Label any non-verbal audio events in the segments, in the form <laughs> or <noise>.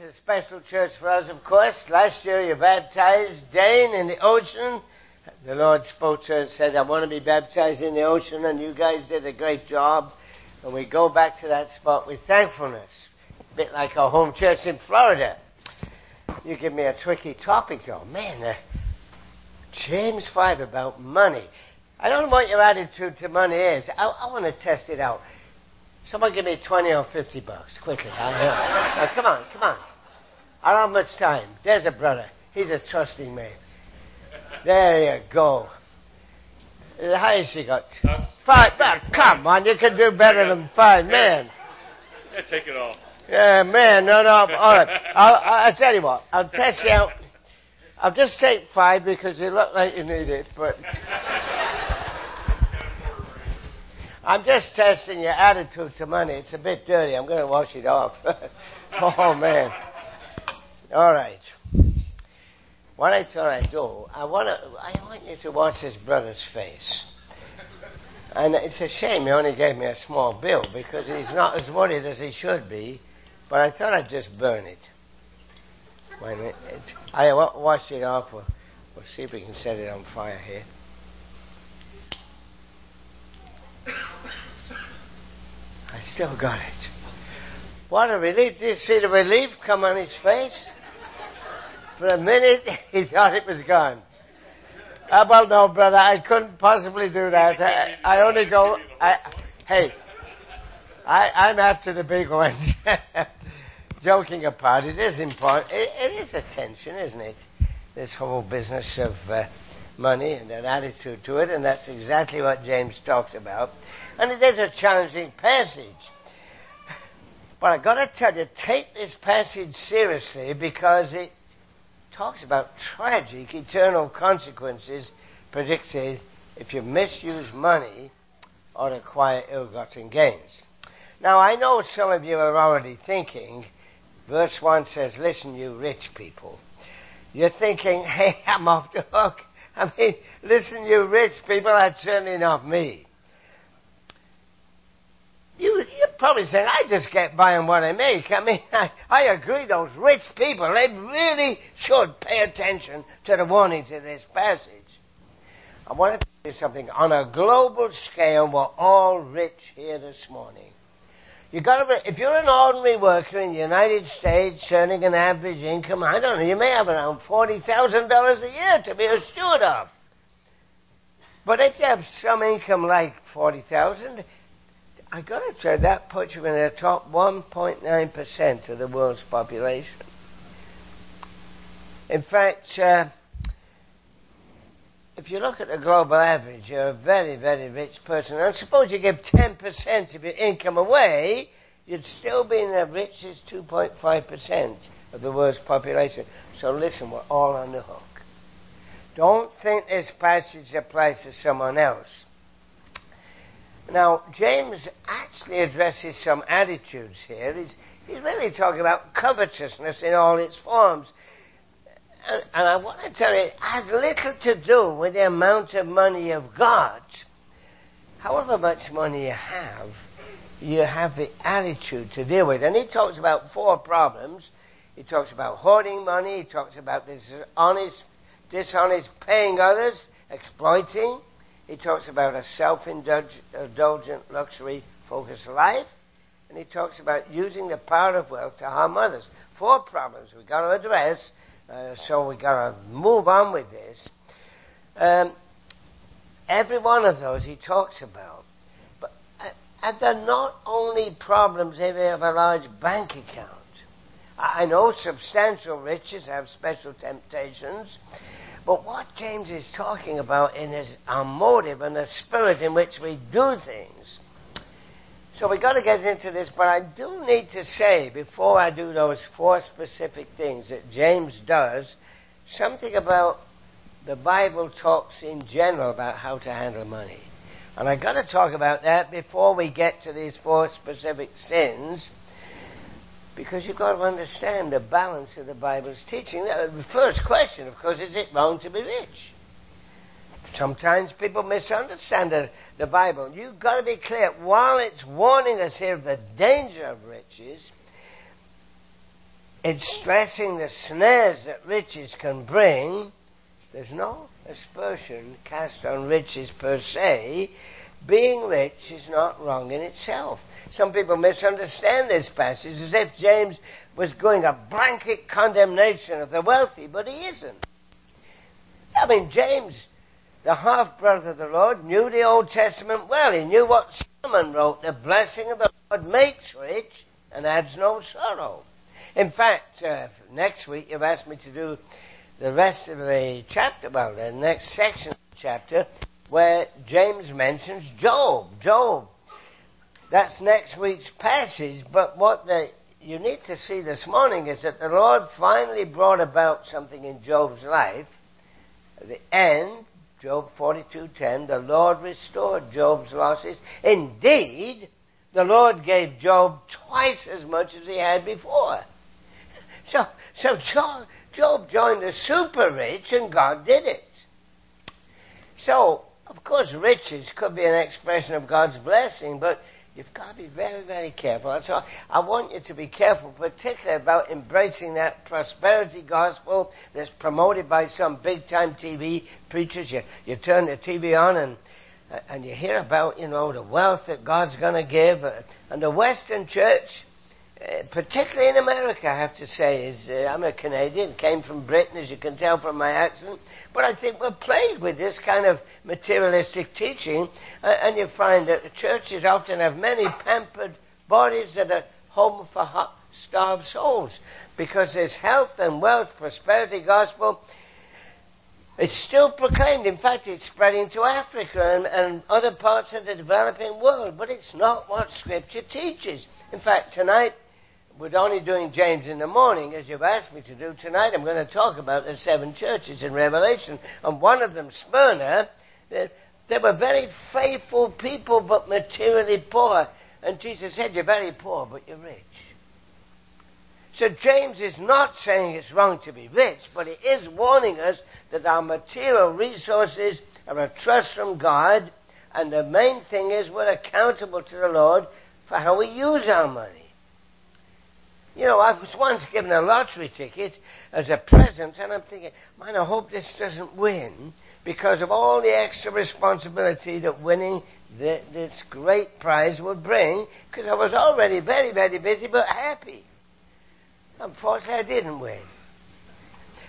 a special church for us, of course. Last year you baptized Dane in the ocean. The Lord spoke to her and said, I want to be baptized in the ocean, and you guys did a great job. And we go back to that spot with thankfulness. A bit like our home church in Florida. You give me a tricky topic, though. Man, uh, James 5 about money. I don't know what your attitude to money is. I, I want to test it out. Someone give me 20 or 50 bucks, quickly. now, come on, come on. I don't have much time. There's a brother. He's a trusting man. There you go. The highest you got? Five. Well, ah, come on, you can do better than five, man. Yeah, take it all. Yeah, man, no, no. <laughs> All right. I'll, I'll tell you what. I'll test you out. I'll just take five because you look like you need it, but. <laughs> I'm just testing your attitude to money. It's a bit dirty. I'm going to wash it off. <laughs> oh, man. All right. What I thought I'd do, I want to, I want you to watch this brother's face. And it's a shame he only gave me a small bill because he's not as worried as he should be. But I thought I'd just burn it. Wait a minute. I washed it off. We'll, we'll see if we can set it on fire here. I still got it. What a relief. Did you see the relief come on his face? For a minute, <laughs> he thought it was gone. Uh, well, no, brother, I couldn't possibly do that. I, I only go. I, hey, I, I'm after the big ones. <laughs> Joking apart, it is important. It, it is a tension, isn't it? This whole business of uh, money and an attitude to it, and that's exactly what James talks about. And it is a challenging passage. But I've got to tell you, take this passage seriously because it talks about tragic eternal consequences predicted if you misuse money or acquire ill-gotten gains. Now, I know some of you are already thinking, verse 1 says, listen, you rich people. You're thinking, <laughs> hey, I'm off the hook. I mean, listen, you rich people, that's certainly not me. You, you're probably saying, I just get by on what I make. I mean, <laughs> I, I agree, those rich people, they really should pay attention to the warnings in this passage. I want to tell you something. On a global scale, we're all rich here this morning. You got to, if you're an ordinary worker in the United States earning an average income, I don't know, you may have around $40,000 a year to be a steward of. But if you have some income like 40,000, I got to say that puts you in the top 1.9% of the world's population. In fact, uh, if you look at the global average, you're a very, very rich person. And suppose you give 10% of your income away, you'd still be in the richest 2.5% of the world's population. So listen, we're all on the hook. Don't think this passage applies to someone else. Now, James actually addresses some attitudes here. He's, he's really talking about covetousness in all its forms. And, and I want to tell you, it has little to do with the amount of money you've got. However much money you have, you have the attitude to deal with. And he talks about four problems. He talks about hoarding money. He talks about this honest, dishonest paying others, exploiting. He talks about a self-indulgent, luxury-focused life, and he talks about using the power of wealth to harm others. Four problems we've got to address, uh, so we've got to move on with this. Um, every one of those he talks about. But uh, and they're not only problems if you have a large bank account. I know substantial riches have special temptations, but what James is talking about in his our motive and the spirit in which we do things. So we've got to get into this, but I do need to say, before I do those four specific things that James does, something about the Bible talks in general about how to handle money. And I've got to talk about that before we get to these four specific sins because you've got to understand the balance of the Bible's teaching. The first question, of course, is it wrong to be rich? Sometimes people misunderstand the, the Bible. You've got to be clear. While it's warning us here of the danger of riches, it's stressing the snares that riches can bring. There's no aspersion cast on riches per se. Being rich is not wrong in itself. Some people misunderstand this passage as if James was going a blanket condemnation of the wealthy, but he isn't. I mean, James, the half brother of the Lord, knew the Old Testament well. He knew what Solomon wrote the blessing of the Lord makes rich and adds no sorrow. In fact, uh, next week you've asked me to do the rest of the chapter, well, the next section of the chapter, where James mentions Job. Job. That's next week's passage, but what the, you need to see this morning is that the Lord finally brought about something in Job's life. At the end, Job 42:10, the Lord restored Job's losses. Indeed, the Lord gave Job twice as much as he had before. So, so Job, Job joined the super rich and God did it. So, of course, riches could be an expression of God's blessing, but you've got to be very, very careful. So I want you to be careful, particularly about embracing that prosperity gospel that's promoted by some big time TV preachers. You, you turn the TV on and and you hear about, you know, the wealth that God's going to give. Uh, and the Western church, uh, particularly in America, I have to say, is uh, I'm a Canadian, came from Britain, as you can tell from my accent, but I think we're plagued with this kind of materialistic teaching, uh, and you find that the churches often have many pampered bodies that are home for starved souls, because there's health and wealth, prosperity gospel. It's still proclaimed. In fact, it's spreading to Africa and, and other parts of the developing world, but it's not what Scripture teaches. In fact, tonight, we're only doing James in the morning, as you've asked me to do. Tonight I'm going to talk about the seven churches in Revelation. And one of them, Smyrna, they, they were very faithful people, but materially poor. And Jesus said, You're very poor, but you're rich. So James is not saying it's wrong to be rich, but he is warning us that our material resources are a trust from God, and the main thing is we're accountable to the Lord for how we use our money. You know, I was once given a lottery ticket as a present, and I'm thinking, man, I hope this doesn't win because of all the extra responsibility that winning the, this great prize would bring, because I was already very, very busy but happy. Unfortunately, I didn't win.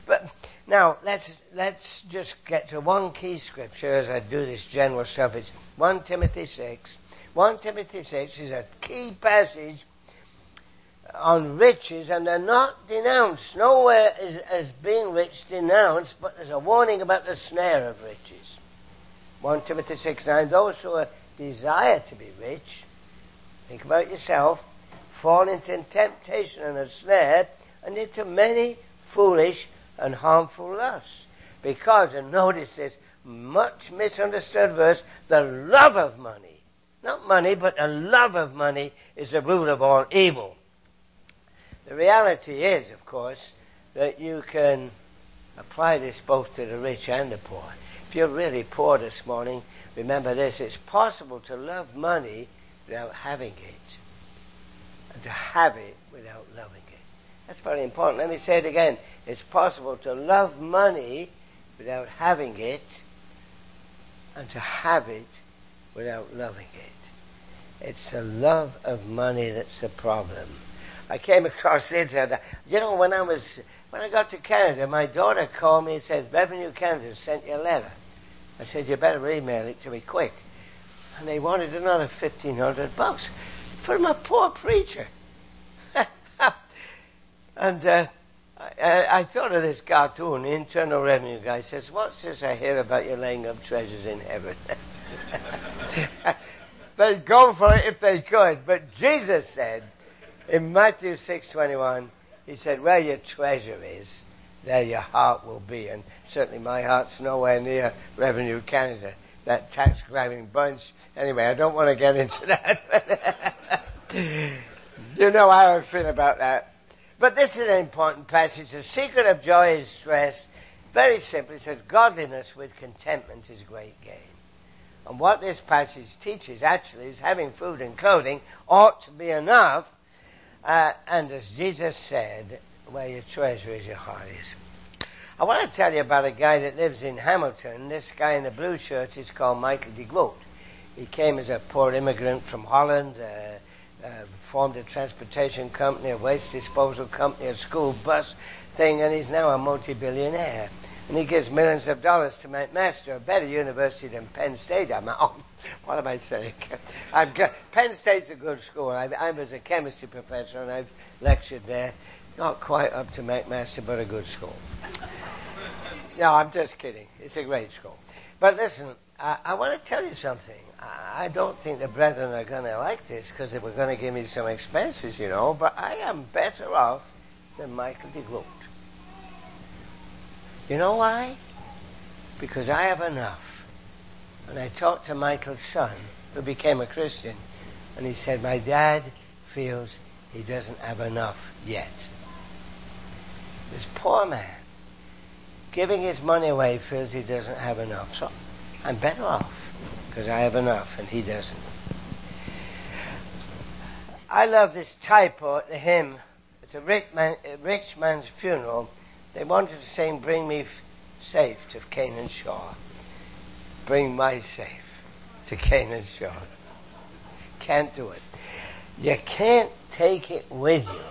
But now let's let's just get to one key scripture as I do this general stuff. It's one Timothy six. One Timothy six is a key passage on riches, and they're not denounced. Nowhere is as being rich denounced, but there's a warning about the snare of riches. 1 Timothy 6 9. Those who desire to be rich, think about yourself, fall into temptation and a snare, and into many foolish and harmful lusts. Because, and notice this much misunderstood verse, the love of money, not money, but the love of money is the root of all evil. The reality is, of course, that you can apply this both to the rich and the poor. If you're really poor this morning, remember this it's possible to love money without having it, and to have it without loving it. That's very important. Let me say it again. It's possible to love money without having it, and to have it without loving it. It's the love of money that's the problem. I came across this. And, you know, when I was when I got to Canada, my daughter called me and said, Revenue Canada sent you a letter. I said, you better email it to me quick. And they wanted another 1500 bucks from a poor preacher. <laughs> and uh, I, I, thought of this cartoon. The Internal Revenue guy says, what's this I hear about you laying up treasures in heaven? <laughs> They'd go for it if they could. But Jesus said, in Matthew 6:21, he said, "Where your treasure is, there your heart will be." And certainly my heart's nowhere near Revenue Canada, that tax-grabbing bunch. Anyway, I don't want to get into that. <laughs> you know how I feel about that. But this is an important passage. The secret of joy is stress. Very simply, says, godliness with contentment is great gain. And what this passage teaches actually is having food and clothing ought to be enough uh, and as Jesus said, where your treasure is, your heart is. I want to tell you about a guy that lives in Hamilton. This guy in the blue shirt is called Michael DeGroote. He came as a poor immigrant from Holland, uh, uh, formed a transportation company, a waste disposal company, a school bus thing, and he's now a multi-billionaire. And he gives millions of dollars to McMaster, a better university than Penn State. I'm, <laughs> oh, what am I saying? <laughs> Got, Penn State's a good school. I, I was a chemistry professor, and I've lectured there. Not quite up to McMaster, but a good school. No, I'm just kidding. It's a great school. But listen, I, I want to tell you something. I, I don't think the brethren are going to like this because they were going to give me some expenses, you know, but I am better off than Michael DeGroote. You know why? Because I have enough. And I talked to Michael's son, who became a Christian, and he said, My dad feels he doesn't have enough yet. This poor man, giving his money away, feels he doesn't have enough. So I'm better off because I have enough and he doesn't. I love this typo the hymn. It's a rich, man, a rich man's funeral. They wanted to say, Bring me safe to Canaan shore. Bring my safe to Canaan shore. Can't do it. You can't take it with you.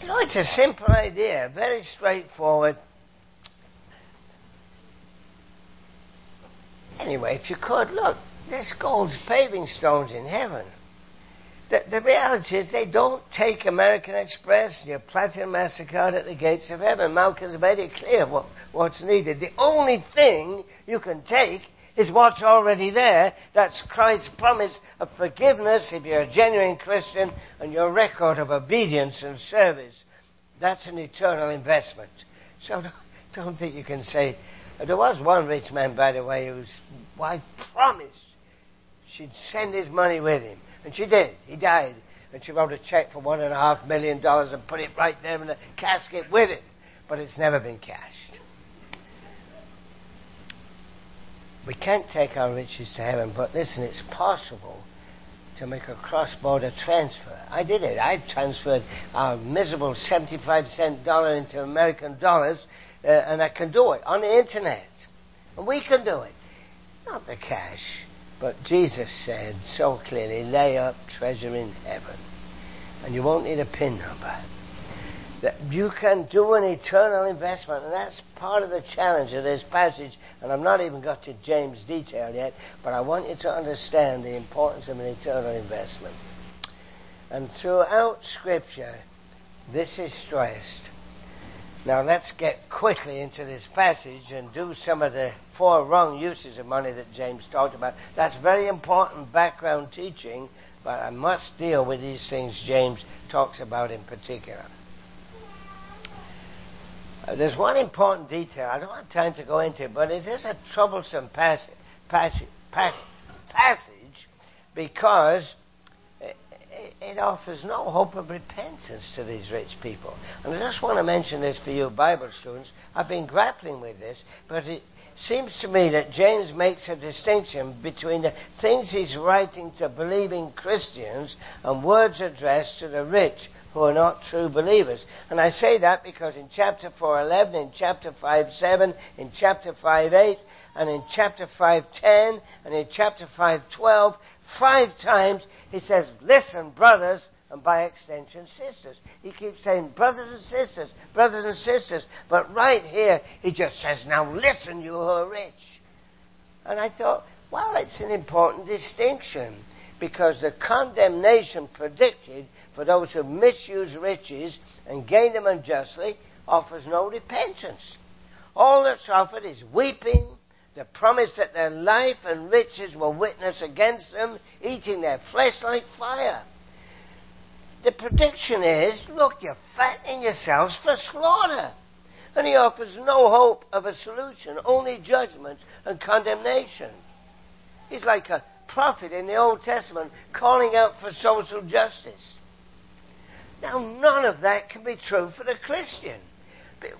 You know, it's a simple idea, very straightforward. Anyway, if you could, look, there's gold's paving stones in heaven. The, the reality is they don't take American Express and your Platinum MasterCard at the gates of heaven. Malcolm's made it clear what, what's needed. The only thing you can take is what's already there. That's Christ's promise of forgiveness if you're a genuine Christian and your record of obedience and service. That's an eternal investment. So <laughs> don't think you can say. There was one rich man, by the way, whose wife promised she'd send his money with him. And she did. He died. And she wrote a check for one and a half million dollars and put it right there in the casket with it. But it's never been cashed. We can't take our riches to heaven, but listen, it's possible to make a cross border transfer. I did it. I transferred our miserable 75 cent dollar into American dollars, uh, and I can do it on the internet. And we can do it. Not the cash, but Jesus said so clearly lay up treasure in heaven, and you won't need a PIN number that you can do an eternal investment. And that's part of the challenge of this passage. And I've not even got to James' detail yet, but I want you to understand the importance of an eternal investment. And throughout Scripture, this is stressed. Now let's get quickly into this passage and do some of the four wrong uses of money that James talked about. That's very important background teaching, but I must deal with these things James talks about in particular. Uh, there's one important detail. I don't have time to go into it, but it is a troublesome passage, passage, passage because it, offers no hope of repentance to these rich people. And I just want to mention this for you Bible students. I've been grappling with this, but it seems to me that James makes a distinction between the things he's writing to believing Christians and words addressed to the rich who are not true believers. And I say that because in chapter 4:11, in chapter 5:7, in chapter 5:8, and in chapter 5:10, and in chapter 5:12, five times he says, "Listen, brothers." and by extension, sisters. He keeps saying brothers and sisters, brothers and sisters, but right here he just says, now listen, you who are rich. And I thought, well, it's an important distinction because the condemnation predicted for those who misuse riches and gain them unjustly offers no repentance. All that's offered is weeping, the promise that their life and riches will witness against them, eating their flesh like fire. The prediction is look, you're fattening yourselves for slaughter. And he offers no hope of a solution, only judgment and condemnation. He's like a prophet in the Old Testament calling out for social justice. Now, none of that can be true for the Christian.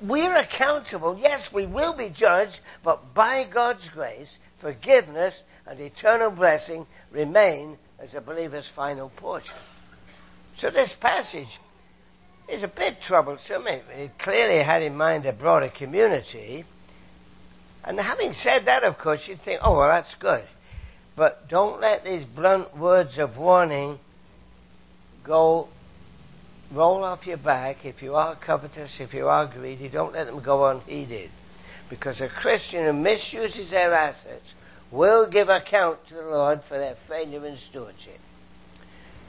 We're accountable. Yes, we will be judged, but by God's grace, forgiveness and eternal blessing remain as a believer's final portion. So this passage is a bit troublesome. It, clearly had in mind a broader community. And having said that, of course, you'd think, oh, well, that's good. But don't let these blunt words of warning go roll off your back. If you are covetous, if you are greedy, don't let them go unheeded. Because a Christian who misuses their assets will give account to the Lord for their failure in stewardship.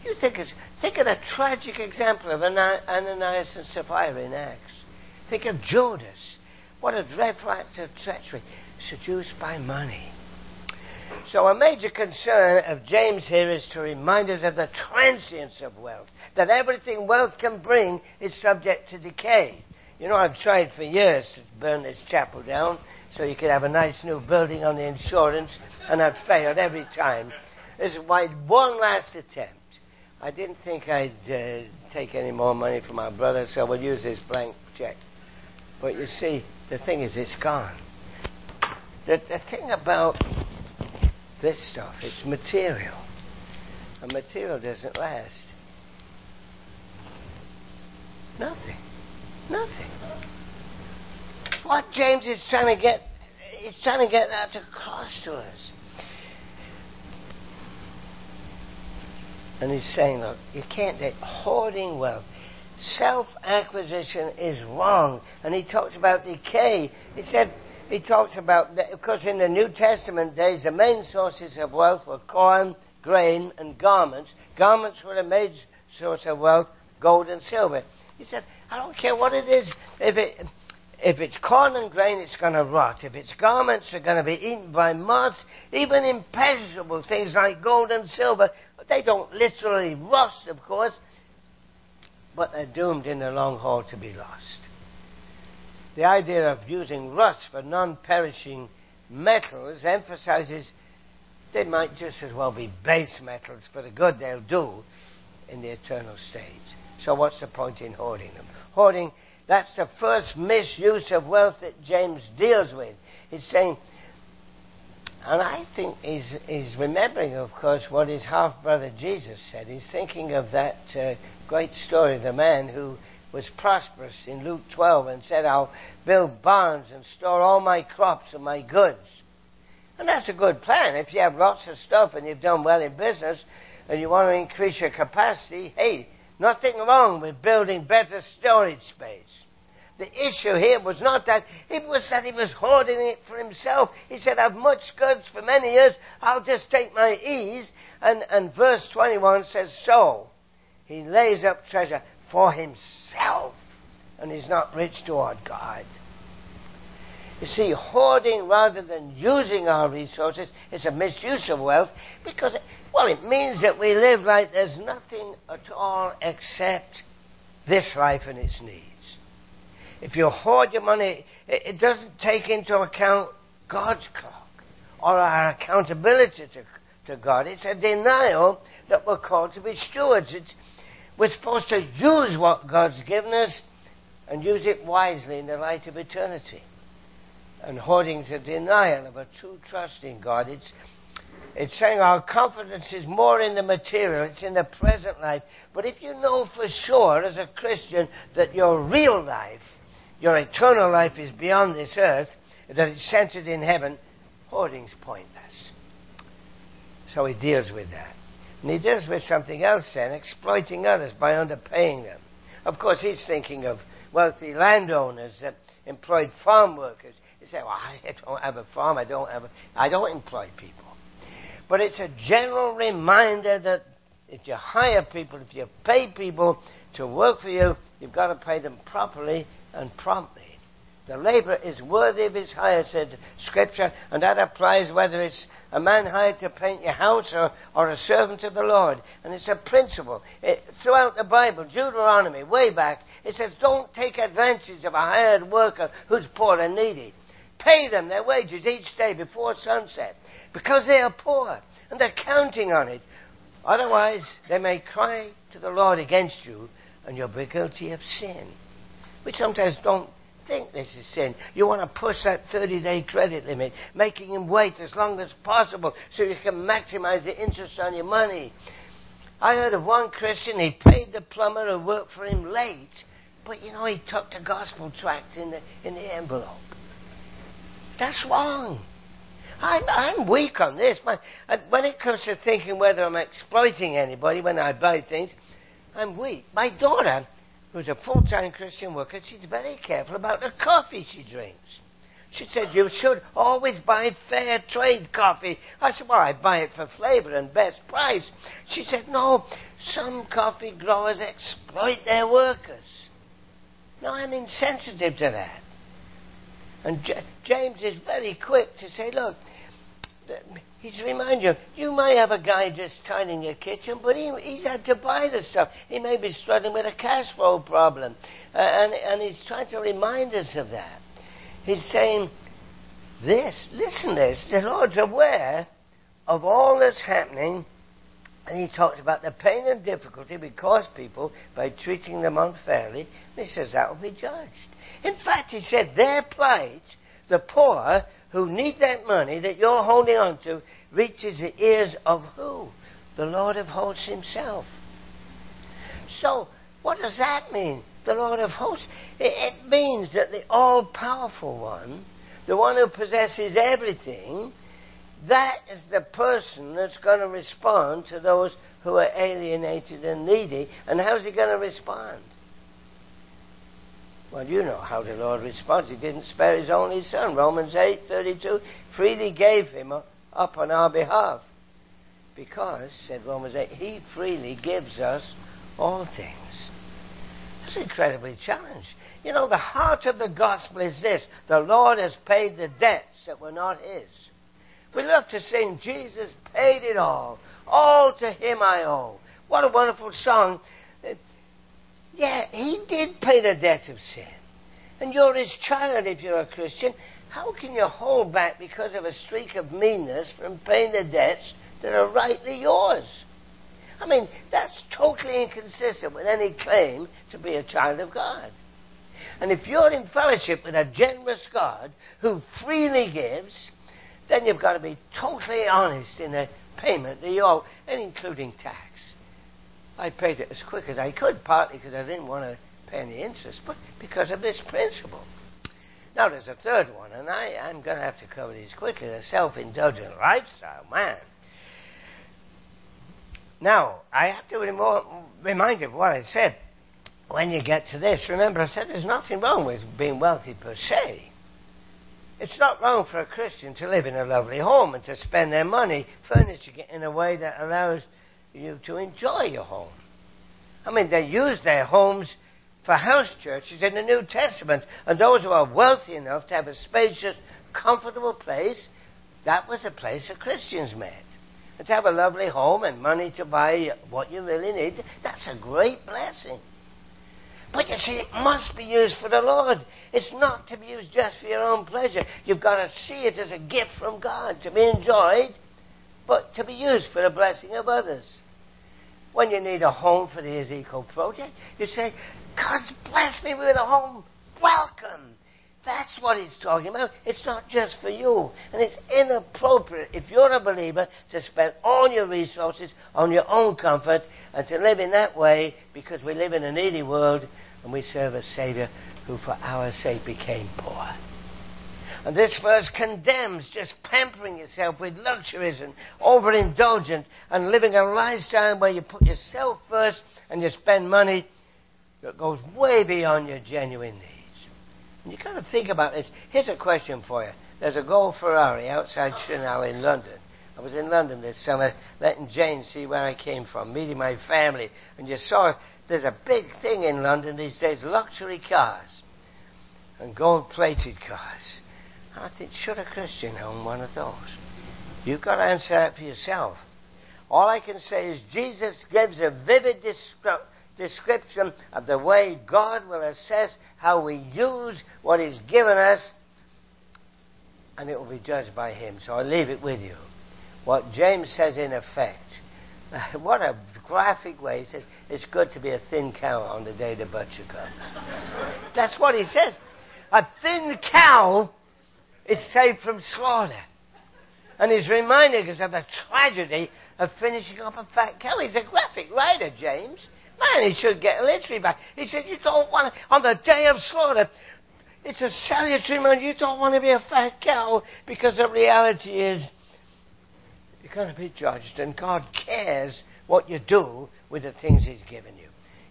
You think, think of the tragic example of Ananias and Sapphira in Acts. Think of Judas. What a dreadful act of treachery. Seduced by money. So, a major concern of James here is to remind us of the transience of wealth, that everything wealth can bring is subject to decay. You know, I've tried for years to burn this chapel down so you could have a nice new building on the insurance, and I've failed every time. This is my one last attempt. I didn't think I'd uh, take any more money from my brother, so we'll use this blank check. But you see, the thing is, it's gone. The, the thing about this stuff, it's material. And material doesn't last. Nothing. Nothing. What James is trying to get, he's trying to get that across to us. And he's saying, look, you can't hoarding wealth. Self acquisition is wrong. And he talks about decay. He said, he talks about, that, because in the New Testament days, the main sources of wealth were corn, grain, and garments. Garments were the major source of wealth, gold and silver. He said, I don't care what it is. If it, if it's corn and grain, it's going to rot. If it's garments, they're going to be eaten by moths. Even imperishable things like gold and silver, they don't literally rust, of course, but they're doomed in the long haul to be lost. The idea of using rust for non perishing metals emphasizes they might just as well be base metals for the good they'll do in the eternal state. So, what's the point in hoarding them? Hoarding that's the first misuse of wealth that James deals with. He's saying, and I think he's, he's remembering, of course, what his half brother Jesus said. He's thinking of that uh, great story of the man who was prosperous in Luke 12 and said, I'll build barns and store all my crops and my goods. And that's a good plan. If you have lots of stuff and you've done well in business and you want to increase your capacity, hey, Nothing wrong with building better storage space. The issue here was not that, it was that he was hoarding it for himself. He said, I've much goods for many years, I'll just take my ease. And, and verse 21 says, So he lays up treasure for himself and is not rich toward God. You see, hoarding rather than using our resources is a misuse of wealth because, well, it means that we live like there's nothing at all except this life and its needs. If you hoard your money, it doesn't take into account God's clock or our accountability to, to God. It's a denial that we're called to be stewards. It's, we're supposed to use what God's given us and use it wisely in the light of eternity. And hoarding's a denial of a true trust in God. It's, it's saying our confidence is more in the material, it's in the present life. But if you know for sure as a Christian that your real life, your eternal life is beyond this earth, that it's centered in heaven, hoarding's pointless. So he deals with that. He deals with something else then, exploiting others by underpaying them. Of course, he's thinking of wealthy landowners that employed farm workers. He say, well, I don't have a farm, I don't have a, I don't employ people. But it's a general reminder that if you hire people, if you pay people to work for you, you've got to pay them properly and promptly. The laborer is worthy of his hire, said Scripture, and that applies whether it's a man hired to paint your house or, or a servant of the Lord. And it's a principle. It, throughout the Bible, Deuteronomy, way back, it says, don't take advantage of a hired worker who's poor and needy. Pay them their wages each day before sunset because they are poor and they're counting on it. Otherwise, they may cry to the Lord against you and you'll be guilty of sin. We sometimes don't think this is sin. You want to push that 30 day credit limit, making him wait as long as possible so you can maximize the interest on your money. I heard of one Christian, he paid the plumber who worked for him late but you know, he took the gospel tract in the, in the envelope. That's wrong. I'm, I'm weak on this. My, when it comes to thinking whether I'm exploiting anybody when I buy things, I'm weak. My daughter, who's a full-time Christian worker, she's very careful about the coffee she drinks. She said, you should always buy fair trade coffee. I said, well, I buy it for flavor and best price. She said, no, some coffee growers exploit their workers. Now, I'm insensitive to that. And J- James is very quick to say, look, he's reminding you, you might have a guy just tidying your kitchen, but he, he's had to buy the stuff. He may be struggling with a cash flow problem. Uh, and, and he's trying to remind us of that. He's saying, this, listen this, the Lord's aware of all that's happening, and he talks about the pain and difficulty we cause people by treating them unfairly. And he says that will be judged. In fact, he said their plight, the poor who need that money that you're holding on to, reaches the ears of who? The Lord of hosts himself. So, what does that mean? The Lord of hosts? It, it means that the all powerful one, the one who possesses everything, that is the person that's going to respond to those who are alienated and needy. And how's he going to respond? Well, you know how the Lord responds. He didn't spare his only son. Romans 8:32 freely gave him up on our behalf. Because, said Romans 8, he freely gives us all things. That's incredibly challenged. You know, the heart of the gospel is this the Lord has paid the debts that were not his. We love to sing, Jesus paid it all. All to him I owe. What a wonderful song. Yeah, he did pay the debt of sin. And you're his child if you're a Christian. How can you hold back because of a streak of meanness from paying the debts that are rightly yours? I mean, that's totally inconsistent with any claim to be a child of God. And if you're in fellowship with a generous God who freely gives, then you've got to be totally honest in the payment that you owe, and including tax. I paid it as quick as I could, partly because I didn't want to pay any interest, but because of this principle. Now, there's a third one, and I, I'm going to have to cover these quickly the self indulgent lifestyle. Man. Now, I have to remind you of what I said when you get to this. Remember, I said there's nothing wrong with being wealthy per se. It's not wrong for a Christian to live in a lovely home and to spend their money furnishing it in a way that allows you to enjoy your home. I mean, they use their homes for house churches in the New Testament, and those who are wealthy enough to have a spacious, comfortable place, that was a place that Christians met. And to have a lovely home and money to buy what you really need, that's a great blessing. But you see, it must be used for the Lord. It's not to be used just for your own pleasure. You've got to see it as a gift from God to be enjoyed, but to be used for the blessing of others. When you need a home for the Ezekiel project, you say, God's blessed me with a home. Welcome. That's what he's talking about. It's not just for you. And it's inappropriate, if you're a believer, to spend all your resources on your own comfort and to live in that way because we live in a needy world and we serve a Savior who for our sake became poor. And this verse condemns just pampering yourself with luxuries and overindulgent and living a lifestyle where you put yourself first and you spend money that goes way beyond your genuine needs. And you've got to think about this. Here's a question for you. There's a gold Ferrari outside Chanel in London. I was in London this summer, letting Jane see where I came from, meeting my family, and you saw there's a big thing in London these days luxury cars and gold plated cars. I think, should a Christian own one of those? You've got to answer that for yourself. All I can say is Jesus gives a vivid descri- description of the way God will assess how we use what He's given us, and it will be judged by Him. So I leave it with you. What James says in effect. <laughs> What a graphic way. He says, it's good to be a thin cow on the day the butcher comes. <laughs> That's what he says. A thin cow is saved from slaughter. And he's reminding us of the tragedy of finishing up a fat cow. He's a graphic writer, James. Man, he should get literary back. He said, You don't want to, on the day of slaughter, it's a salutary man. You don't want to be a fat cow because the reality is you're going to be judged, and God cares what you do with the things He's given you.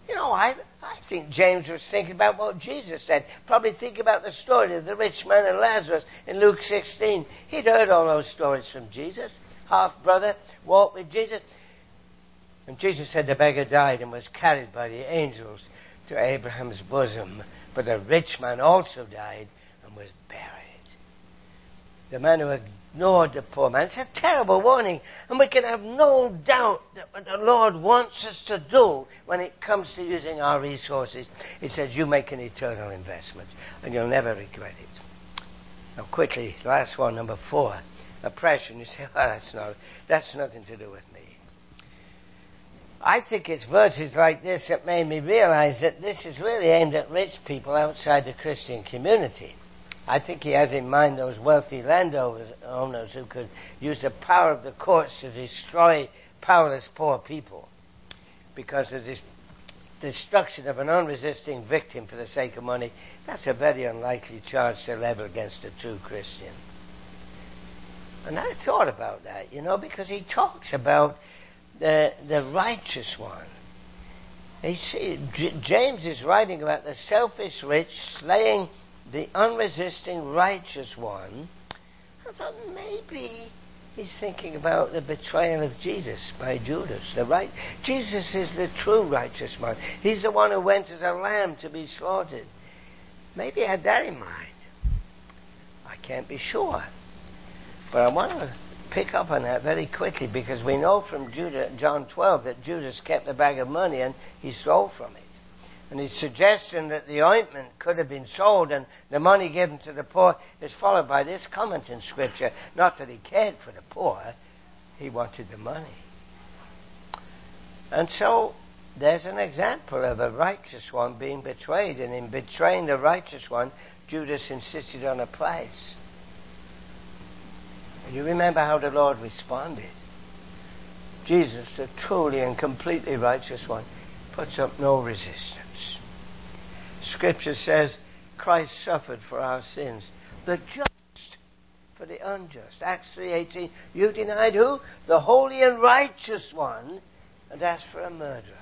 You know, I, I think James was thinking about what Jesus said. Probably think about the story of the rich man and Lazarus in Luke 16. He'd heard all those stories from Jesus. Half brother walked with Jesus. And Jesus said the beggar died and was carried by the angels to Abraham's bosom. But the rich man also died and was buried. The man who ignored the poor man. It's a terrible warning. And we can have no doubt that what the Lord wants us to do when it comes to using our resources, He says, you make an eternal investment and you'll never regret it. Now, quickly, last one, number four. Oppression. You say, <laughs> well, that's, not, that's nothing to do with me. I think it's verses like this that made me realize that this is really aimed at rich people outside the Christian community. I think he has in mind those wealthy landowners who could use the power of the courts to destroy powerless poor people because of this destruction of an unresisting victim for the sake of money. That's a very unlikely charge to level against a true Christian. And I thought about that, you know, because he talks about the, the righteous one. See, James is writing about the selfish rich slaying the unresisting righteous one, I thought maybe he's thinking about the betrayal of Jesus by Judas. The right Jesus is the true righteous one. He's the one who went as a lamb to be slaughtered. Maybe he had that in mind. I can't be sure. But I want to pick up on that very quickly because we know from Judah, John 12 that Judas kept the bag of money and he stole from it. And his suggestion that the ointment could have been sold and the money given to the poor is followed by this comment in Scripture. Not that he cared for the poor, he wanted the money. And so there's an example of a righteous one being betrayed. And in betraying the righteous one, Judas insisted on a price. You remember how the Lord responded. Jesus, the truly and completely righteous one, puts up no resistance. Scripture says Christ suffered for our sins. The just for the unjust. Acts 3.18, you denied who? The holy and righteous one, and asked for a murderer.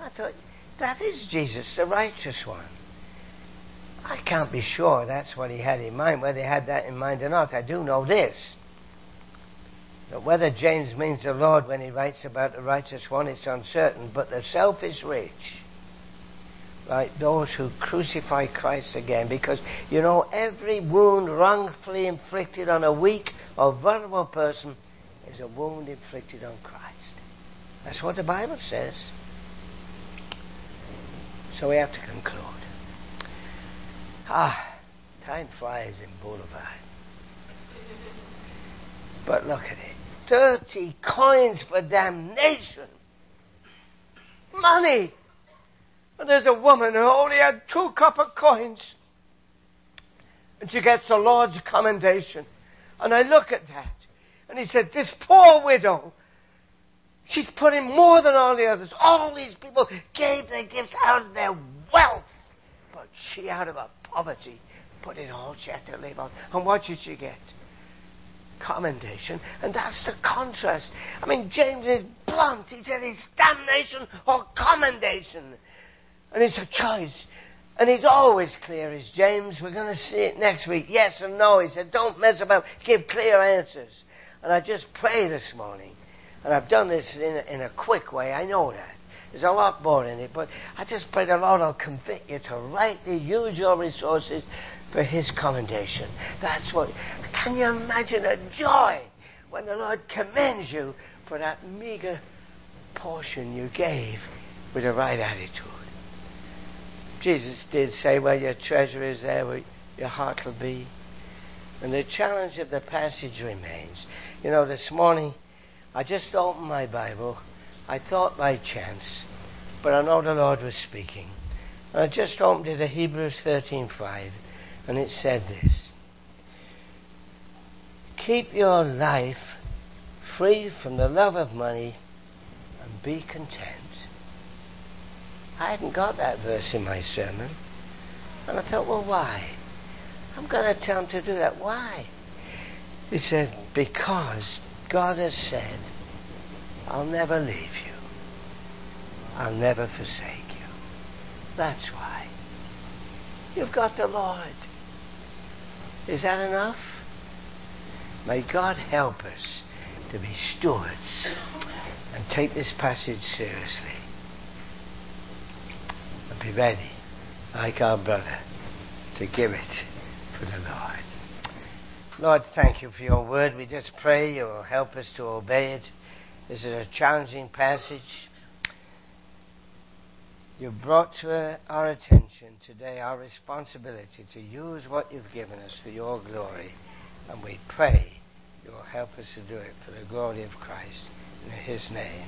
I thought, that is Jesus, the righteous one. I can't be sure that's what he had in mind, whether he had that in mind or not. I do know this. That whether James means the Lord when he writes about the righteous one, it's uncertain, but the selfish rich right, those who crucify Christ again. Because, you know, every wound wrongfully inflicted on a weak or vulnerable person is a wound inflicted on Christ. That's what the Bible says. So we have to conclude. Ah, time flies in Boulevard. But look at it. 30 coins for damnation. Money and there's a woman who only had two copper coins. And she gets the Lord's commendation. And I look at that. And he said, This poor widow, she's put in more than all the others. All these people gave their gifts out of their wealth. But she, out of her poverty, put in all she had to live on. And what did she get? Commendation. And that's the contrast. I mean, James is blunt. He said it's damnation or commendation. And it's a choice. And he's always clear, as James. We're going to see it next week. Yes and no. He said, don't mess about. Give clear answers. And I just pray this morning. And I've done this in a, in a quick way. I know that. There's a lot more in it. But I just pray the Lord will convict you to rightly use your resources for His commendation. That's what. Can you imagine a joy when the Lord commends you for that meager portion you gave with the right attitude? Jesus did say, Where your treasure is, there your heart will be. And the challenge of the passage remains. You know, this morning, I just opened my Bible. I thought by chance, but I know the Lord was speaking. And I just opened it to Hebrews 13:5, and it said this: Keep your life free from the love of money, and be content. I hadn't got that verse in my sermon. And I thought, well, why? I'm going to tell him to do that. Why? He said, because God has said, I'll never leave you. I'll never forsake you. That's why. You've got the Lord. Is that enough? May God help us to be stewards and take this passage seriously be ready, like our brother, to give it for the Lord. Lord, thank you for your word. We just pray you will help us to obey it. This is a challenging passage. You brought to our attention today our responsibility to use what you've given us for your glory. And we pray you will help us to do it for the glory of Christ. In his name.